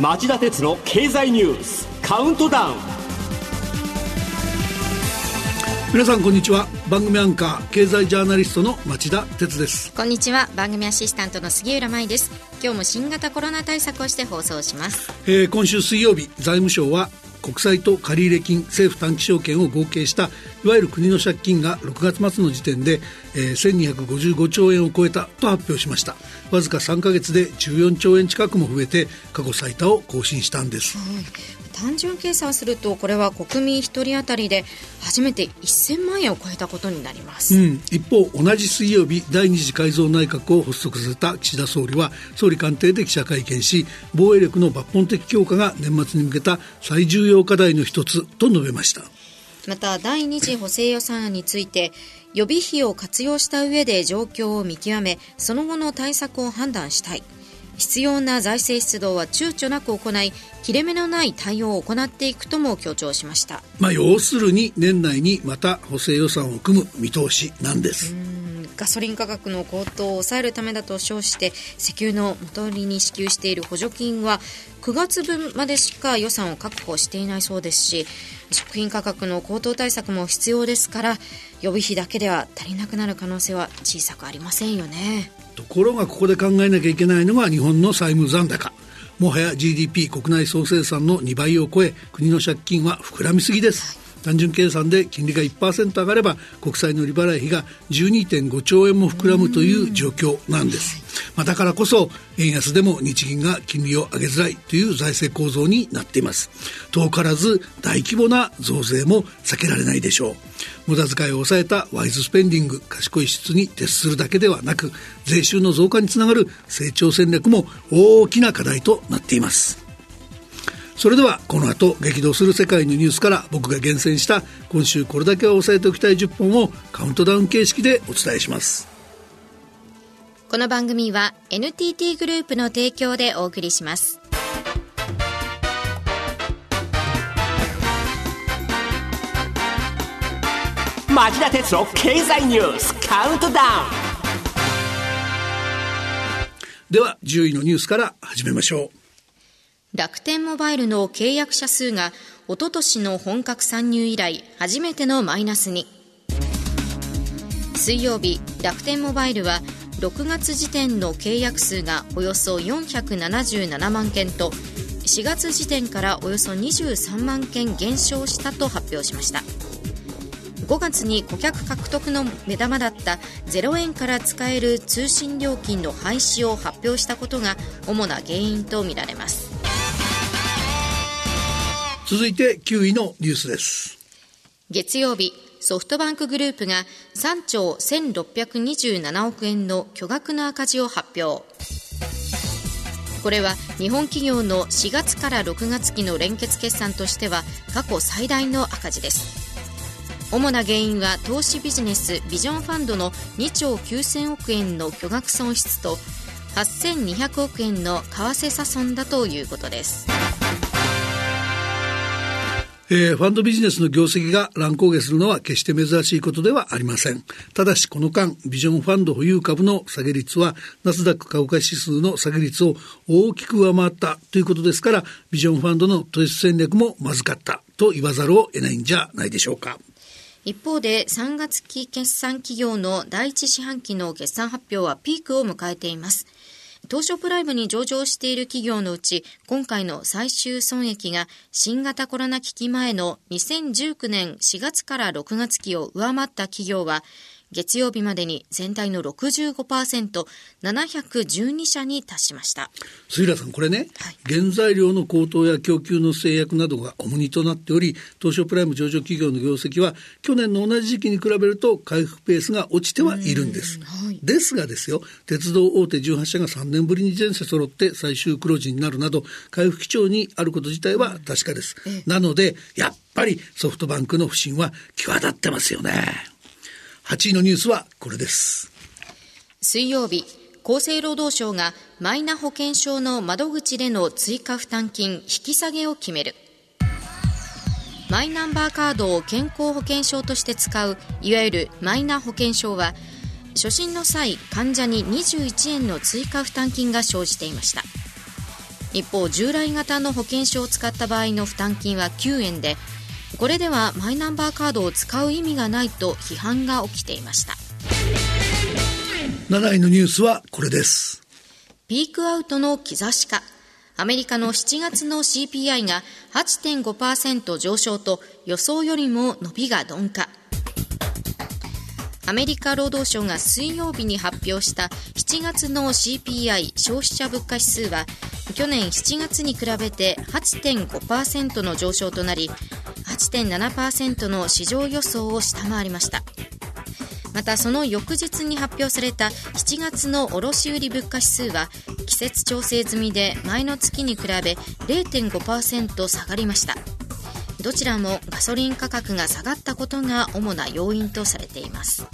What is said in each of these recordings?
町田鉄の経済ニュースカウントダウン。皆さんこんにちは。番組アンカー経済ジャーナリストの町田鉄です。こんにちは。番組アシスタントの杉浦舞です。今日も新型コロナ対策をして放送します、えー、今週水曜日財務省は国債と借入金政府短期証券を合計したいわゆる国の借金が6月末の時点で、えー、1255兆円を超えたと発表しました。わずか3か月で14兆円近くも増えて過去最多を更新したんです、単純計算するとこれは国民1人当たりで初めて1000万円を超えたことになります、うん、一方同じ水曜日第二次改造内閣を発足させた岸田総理は総理官邸で記者会見し防衛力の抜本的強化が年末に向けた最重要課題の一つと述べました。また第2次補正予算案について予備費を活用した上で状況を見極めその後の対策を判断したい必要な財政出動は躊躇なく行い切れ目のない対応を行っていくとも強調しました、まあ、要するに年内にまた補正予算を組む見通しなんです。ガソリン価格の高騰を抑えるためだと称して石油の元売りに支給している補助金は9月分までしか予算を確保していないそうですし食品価格の高騰対策も必要ですから予備費だけでは足りなくなる可能性は小さくありませんよね。ところがここで考えなきゃいけないのが日本の債務残高。もはや GDP 国内総生産の2倍を超え国の借金は膨らみすぎです、単純計算で金利が1%上がれば国債の利払い費が12.5兆円も膨らむという状況なんです、まあ、だからこそ円安でも日銀が金利を上げづらいという財政構造になっています。遠からず大規模な増税も避けられないでしょう。無駄遣いを抑えたワイズスペンディング賢い質に徹するだけではなく税収の増加につながる成長戦略も大きな課題となっています。それではこの後激動する世界のニュースから僕が厳選した今週これだけは押さえておきたい10本をカウントダウン形式でお伝えします。この番組は NTT グループの提供でお送りします。町田哲郎経済ニュースカウントダウン。では10位のニュースから始めましょう楽天モバイルの契約者数がおととしの本格参入以来初めてのマイナスに。水曜日楽天モバイルは6月時点の契約数がおよそ477万件と4月時点からおよそ23万件減少したと発表しました。5月に顧客獲得の目玉だった0円から使える通信料金の廃止を発表したことが主な原因とみられます。続いて9位のニュースです。月曜日ソフトバンクグループが3兆1627億円の巨額の赤字を発表。これは日本企業の4月から6月期の連結決算としては過去最大の赤字です。主な原因は投資ビジネスビジョンファンドの2兆9000億円の巨額損失と8200億円の為替差損だということです。えー、ファンドビジネスの業績が乱高下するのは決して珍しいことではありません。ただしこの間、ビジョンファンド保有株の下げ率は、ナスダック株価指数の下げ率を大きく上回ったということですから、ビジョンファンドの投資戦略もまずかったと言わざるを得ないんじゃないでしょうか。一方で3月期決算企業の第一四半期の決算発表はピークを迎えています。東証プライムに上場している企業のうち、今回の最終損益が新型コロナ危機前の2019年4月から6月期を上回った企業は、月曜日までに全体の65%、712社に達しました。杉浦さん、これね、はい、原材料の高騰や供給の制約などが主にとなっており、東証プライム上場企業の業績は、去年の同じ時期に比べると回復ペースが落ちてはいるんです。はい、ですがですよ、鉄道大手18社が3年ぶりに全社揃って最終黒字になるなど、回復基調にあること自体は確かです。なので、やっぱりソフトバンクの不振は際立ってますよね。8位のニュースはこれです。水曜日厚生労働省がマイナ保険証の窓口での追加負担金引き下げを決める。マイナンバーカードを健康保険証として使ういわゆるマイナ保険証は初診の際患者に21円の追加負担金が生じていました。一方従来型の保険証を使った場合の負担金は9円でこれではマイナンバーカードを使う意味がないと批判が起きていました。7位のニュースはこれです。ピークアウトの兆しか。アメリカの7月の CPI が8.5%上昇と予想よりも伸びが鈍化。アメリカ労働省が水曜日に発表した7月の CPI 消費者物価指数は去年7月に比べて8.5%の上昇となり8.7%の市場予想を下回りました。またその翌日に発表された7月の卸売物価指数は季節調整済みで前の月に比べ0.5%下がりました。どちらもガソリン価格が下がったことが主な要因とされています。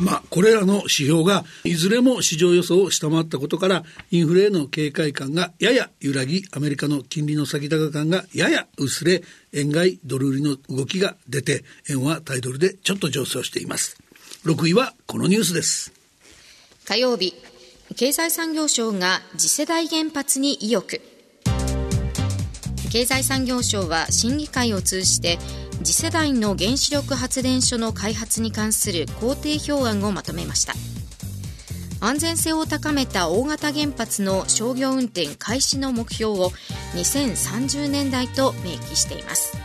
まあ、これらの指標がいずれも市場予想を下回ったことからインフレへの警戒感がやや揺らぎアメリカの金利の先高感がやや薄れ円買いドル売りの動きが出て円はタイドルでちょっと上昇しています。6位はこのニュースです。火曜日経済産業省が次世代原発に意欲。経済産業省は審議会を通じて次世代の原子力発電所の開発に関する工程表案をまとめました。安全性を高めた大型原発の商業運転開始の目標を2030年代と明記しています。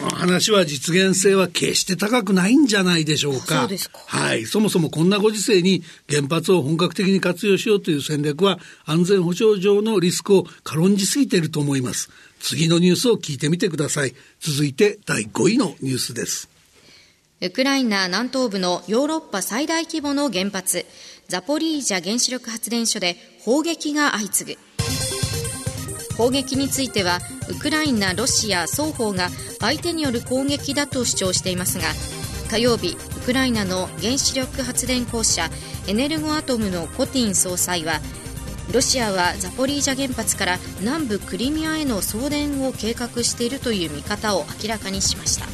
の話は実現性は決して高くないんじゃないでしょうか。そうですか。はい。そもそもこんなご時世に原発を本格的に活用しようという戦略は安全保障上のリスクを軽んじすぎていると思います。次のニュースを聞いてみてください。続いて第5位のニュースです。ウクライナ南東部のヨーロッパ最大規模の原発、ザポリージャ原子力発電所で砲撃が相次ぐ。砲撃については、ウクライナ、ロシア双方が相手による攻撃だと主張していますが、火曜日、ウクライナの原子力発電公社エネルゴアトムのコティン総裁はロシアはザポリージャ原発から南部クリミアへの送電を計画しているという見方を明らかにしました。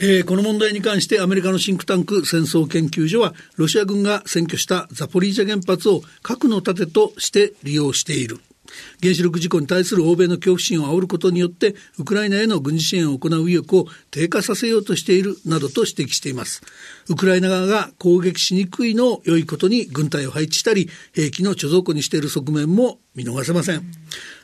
えー、この問題に関してアメリカのシンクタンク戦争研究所はロシア軍が占拠したザポリージャ原発を核の盾として利用している原子力事故に対する欧米の恐怖心を煽ることによってウクライナへの軍事支援を行う意欲を低下させようとしているなどと指摘しています。ウクライナ側が攻撃しにくいのを良いことに軍隊を配置したり兵器の貯蔵庫にしている側面も見逃せません、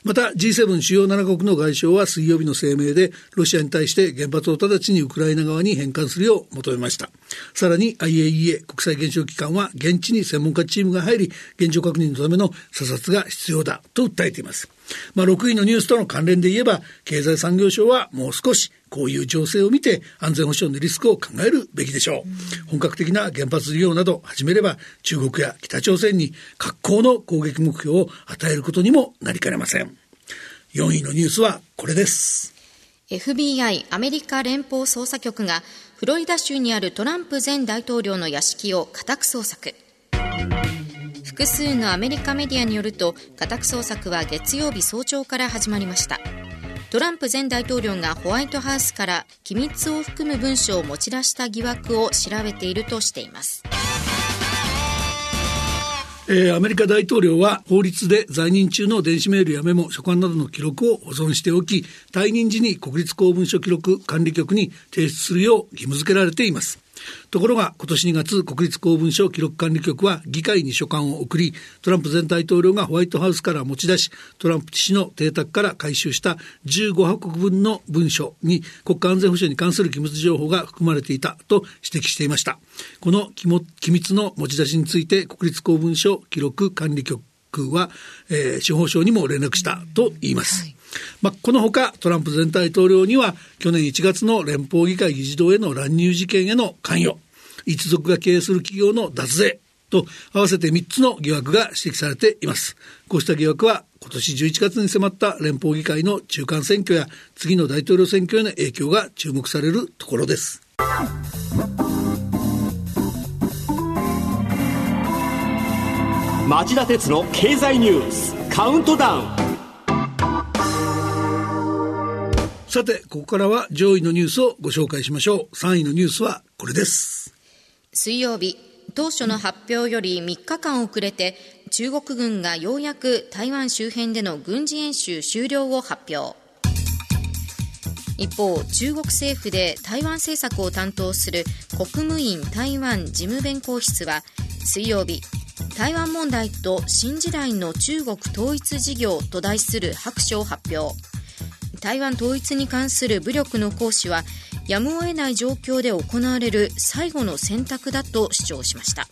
また G7 主要7国の外相は水曜日の声明でロシアに対して原発を直ちにウクライナ側に返還するよう求めました。さらに IAEA 国際原子力機関は現地に専門家チームが入り現状確認のための査察が必要だと訴えています。まあ、6位のニュースとの関連で言えば経済産業省はもう少しこういう情勢を見て安全保障のリスクを考えるべきでしょう。本格的な原発利用など始めれば中国や北朝鮮に格好の攻撃目標を与えることにもなりかねません。4位のニュースはこれです。FBI アメリカ連邦捜査局がフロリダ州にあるトランプ前大統領の屋敷を家宅捜索複数のアメリカメディアによると家宅捜索は月曜日早朝から始まりましたトランプ前大統領がホワイトハウスから機密を含む文書を持ち出した疑惑を調べているとしています。えー、アメリカ大統領は法律で在任中の電子メールやメモ、書簡などの記録を保存しておき、退任時に国立公文書記録管理局に提出するよう義務付けられています。ところが今年2月国立公文書記録管理局は議会に書簡を送りトランプ前大統領がホワイトハウスから持ち出しトランプ氏の邸宅から回収した15箱分の文書に国家安全保障に関する機密情報が含まれていたと指摘していました。この機密の持ち出しについて国立公文書記録管理局は、えー、司法省にも連絡したと言います、はい。まあ、このほかトランプ前大統領には去年1月の連邦議会議事堂への乱入事件への関与一族が経営する企業の脱税と合わせて3つの疑惑が指摘されています。こうした疑惑は今年11月に迫った連邦議会の中間選挙や次の大統領選挙への影響が注目されるところです町田鉄の経済ニュースカウントダウンさて、ここからは上位のニュースをご紹介しましょう。3位のニュースはこれです。水曜日、当初の発表より3日間遅れて中国軍がようやく台湾周辺での軍事演習終了を発表一方中国政府で台湾政策を担当する国務院台湾事務弁公室は水曜日台湾問題と新時代の中国統一事業と題する白書を発表。台湾統一に関する武力の行使はやむを得ない状況で行われる最後の選択だと主張しました。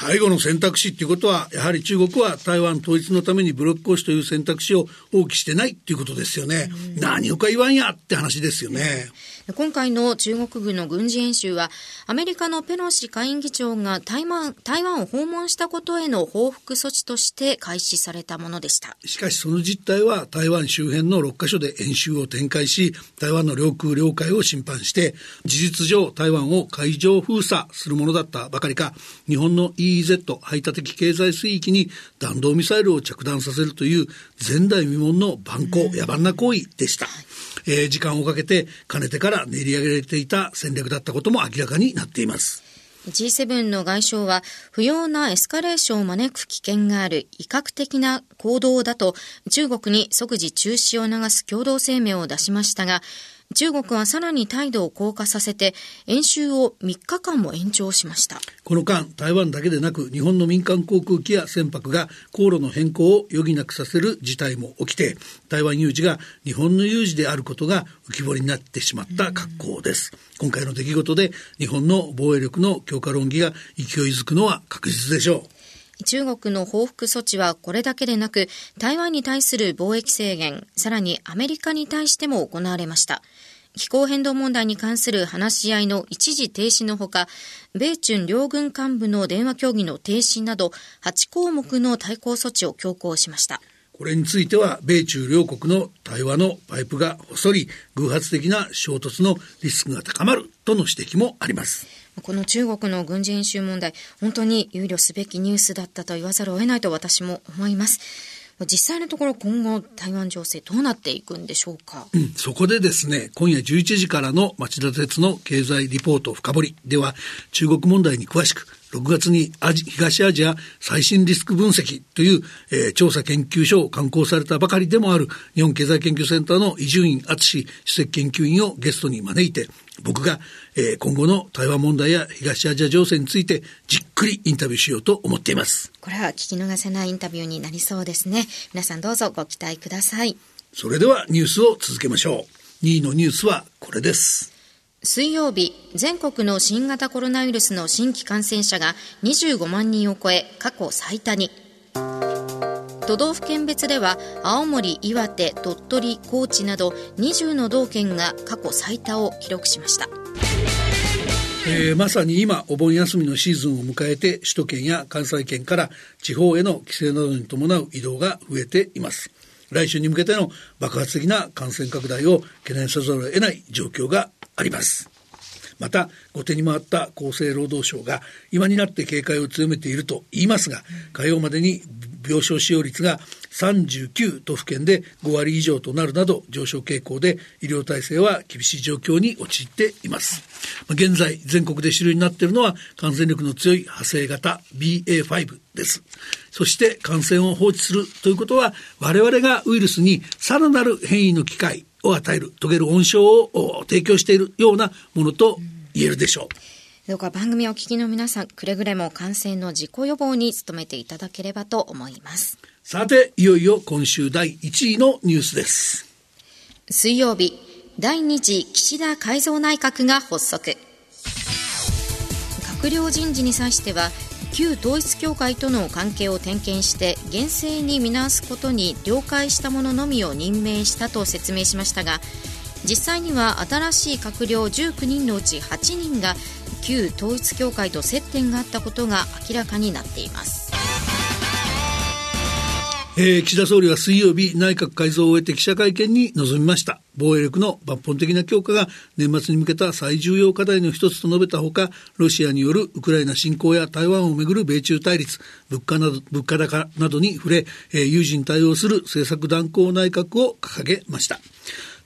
最後の選択肢っていうことは、やはり中国は台湾統一のために武力行使という選択肢を放棄してないっていうことですよね。何をか言わんやって話ですよね。今回の中国軍の軍事演習は、アメリカのペロシ下院議長が台湾台湾を訪問したことへの報復措置として開始されたものでした。しかしその実態は台湾周辺の6カ所で演習を展開し、台湾の領空領海を侵犯して、事実上台湾を海上封鎖するものだったばかりか、日本の EEZ 排他的経済水域に弾道ミサイルを着弾させるという前代未聞の蛮行、野蛮な行為でした。えー、時間をかけてかねてから練り上げられていた戦略だったことも明らかになっています。G7 の外相は不要なエスカレーションを招く危険がある威嚇的な行動だと中国に即時中止を促す共同声明を出しましたが中国はさらに態度を硬化させて演習を3日間も延長しました。この間台湾だけでなく日本の民間航空機や船舶が航路の変更を余儀なくさせる事態も起きて台湾有事が日本の有事であることが浮き彫りになってしまった格好です、今回の出来事で日本の防衛力の強化論議が勢いづくのは確実でしょう。中国の報復措置はこれだけでなく、台湾に対する貿易制限、さらにアメリカに対しても行われました。気候変動問題に関する話し合いの一時停止のほか、米中両軍幹部の電話協議の停止など、8項目の対抗措置を強行しました。これについては、米中両国の対話のパイプが細り、偶発的な衝突のリスクが高まるとの指摘もあります。この中国の軍事演習問題、本当に憂慮すべきニュースだったと言わざるを得ないと私も思います。実際のところ今後台湾情勢どうなっていくんでしょうか、うん、そこでですね今夜11時からの町田鉄の経済リポート深掘り。では中国問題に詳しく6月にアジ東アジア最新リスク分析という、えー、調査研究所を刊行されたばかりでもある日本経済研究センターの伊集院敦主席研究員をゲストに招いて僕が、えー、今後の台湾問題や東アジア情勢についてじっくりインタビューしようと思っています。これは聞き逃せないインタビューになりそうですね。皆さんどうぞご期待ください。それではニュースを続けましょう。2位のニュースはこれです。水曜日、全国の新型コロナウイルスの新規感染者が25万人を超え、過去最多に。都道府県別では青森、岩手、鳥取、高知など20の道県が過去最多を記録しました。えー、まさに今お盆休みのシーズンを迎えて首都圏や関西圏から地方への規制などに伴う移動が増えています来週に向けての爆発的な感染拡大を懸念せざるを得ない状況があります。また後手に回った厚生労働省が今になって警戒を強めていると言いますが火曜までに病床使用率が39都府県で5割以上となるなど上昇傾向で医療体制は厳しい状況に陥っています。現在全国で主流になっているのは感染力の強い派生型 BA.5 です。そして感染を放置するということは我々がウイルスにさらなる変異の機会を与える遂げる温床を提供しているようなものと言えるでしょう。どうか番組をお聞きの皆さん、くれぐれも感染の自己予防に努めていただければと思います。さて、いよいよ今週第1位のニュースです。水曜日、第2次岸田改造内閣が発足。閣僚人事に際しては、旧統一教会との関係を点検して厳正に見直すことに了解した者のみを任命したと説明しましたが実際には新しい閣僚19人のうち8人が旧統一教会と接点があったことが明らかになっています。えー、岸田総理は水曜日、内閣改造を終えて記者会見に臨みました。防衛力の抜本的な強化が年末に向けた最重要課題の一つと述べたほか、ロシアによるウクライナ侵攻や台湾をめぐる米中対立、物価など物価高などに触れ、えー、有事に対応する政策断行内閣を掲げました。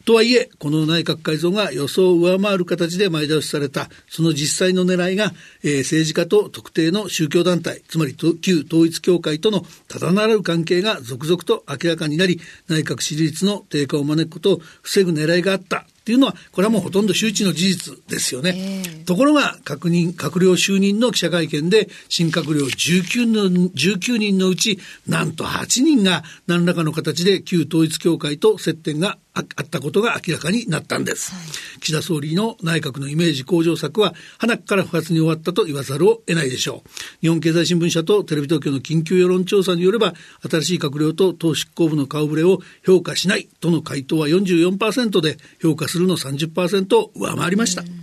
とはいえ、この内閣改造が予想を上回る形で前倒しされた、その実際の狙いが、えー、政治家と特定の宗教団体、つまり旧統一教会とのただならぬ関係が続々と明らかになり、内閣支持率の低下を招くことを防ぐ狙いがあった。っていうのは、これはもうほとんど周知の事実ですよね。えー、ところが、確認、閣僚就任の記者会見で、新閣僚19の ,19 人のうち、なんと8人が何らかの形で旧統一教会と接点があったことが明らかになったんです、はい、岸田総理の内閣のイメージ向上策は、花から不発に終わったと言わざるを得ないでしょう。日本経済新聞社とテレビ東京の緊急世論調査によれば、新しい閣僚と党執行部の顔ぶれを評価しないとの回答は44%で、評価するの30%を上回りました。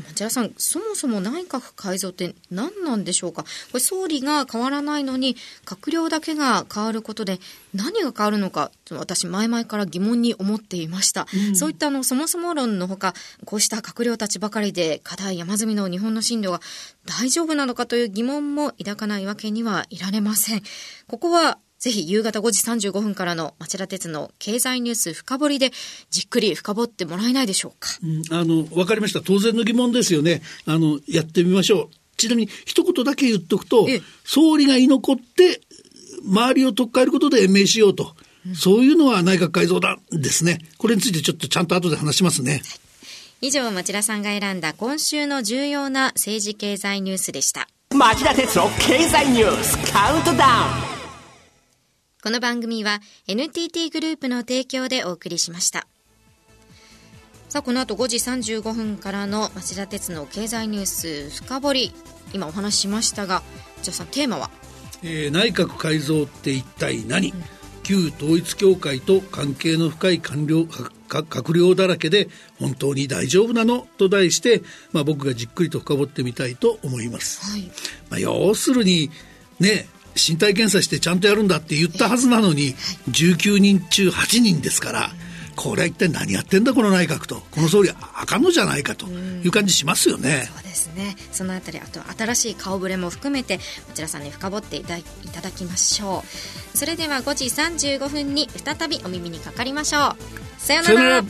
町田さん、そもそも内閣改造って何なんでしょうか、これ、総理が変わらないのに、閣僚だけが変わることで、何が変わるのか、私、前々から疑問に思っていました。うん、そういったあのそもそも論のほか、こうした閣僚たちばかりで、課題山積みの日本の診療が大丈夫なのかという疑問も抱かないわけにはいられません。ここはぜひ夕方5時35分からの町田鉄の経済ニュース深掘りでじっくり深掘ってもらえないでしょうか。うん、あの、わかりました。当然の疑問ですよね。あの、やってみましょう。ちなみに一言だけ言っとくと、総理が居残って、周りを取っ換えることで延命しようと。うん、そういうのは内閣改造だですね。これについてちょっとちゃんと後で話しますね。以上、町田さんが選んだ今週の重要な政治経済ニュースでした。町田哲郎経済ニュースカウントダウンこの番組は NTT グループの提供でお送りしました。さあ、この後5時35分からの町田鉄の経済ニュース深掘り、今お話ししましたが、じゃあさん、テーマは、えー、内閣改造って一体何、うん、旧統一教会と関係の深い官僚閣僚だらけで本当に大丈夫なの？と題して、まあ、僕がじっくりと深掘ってみたいと思います。はい、まあ、要するにね身体検査してちゃんとやるんだって言ったはずなのに、19人中8人ですから、これは一体何やってんだこの内閣と。この総理あかんのじゃないかと。いう感じしますよね、そうですね。そのあたりあと新しい顔ぶれも含めてこちらさんに深掘っていただきましょう。それでは5時35分に再びお耳にかかりましょう。さようなら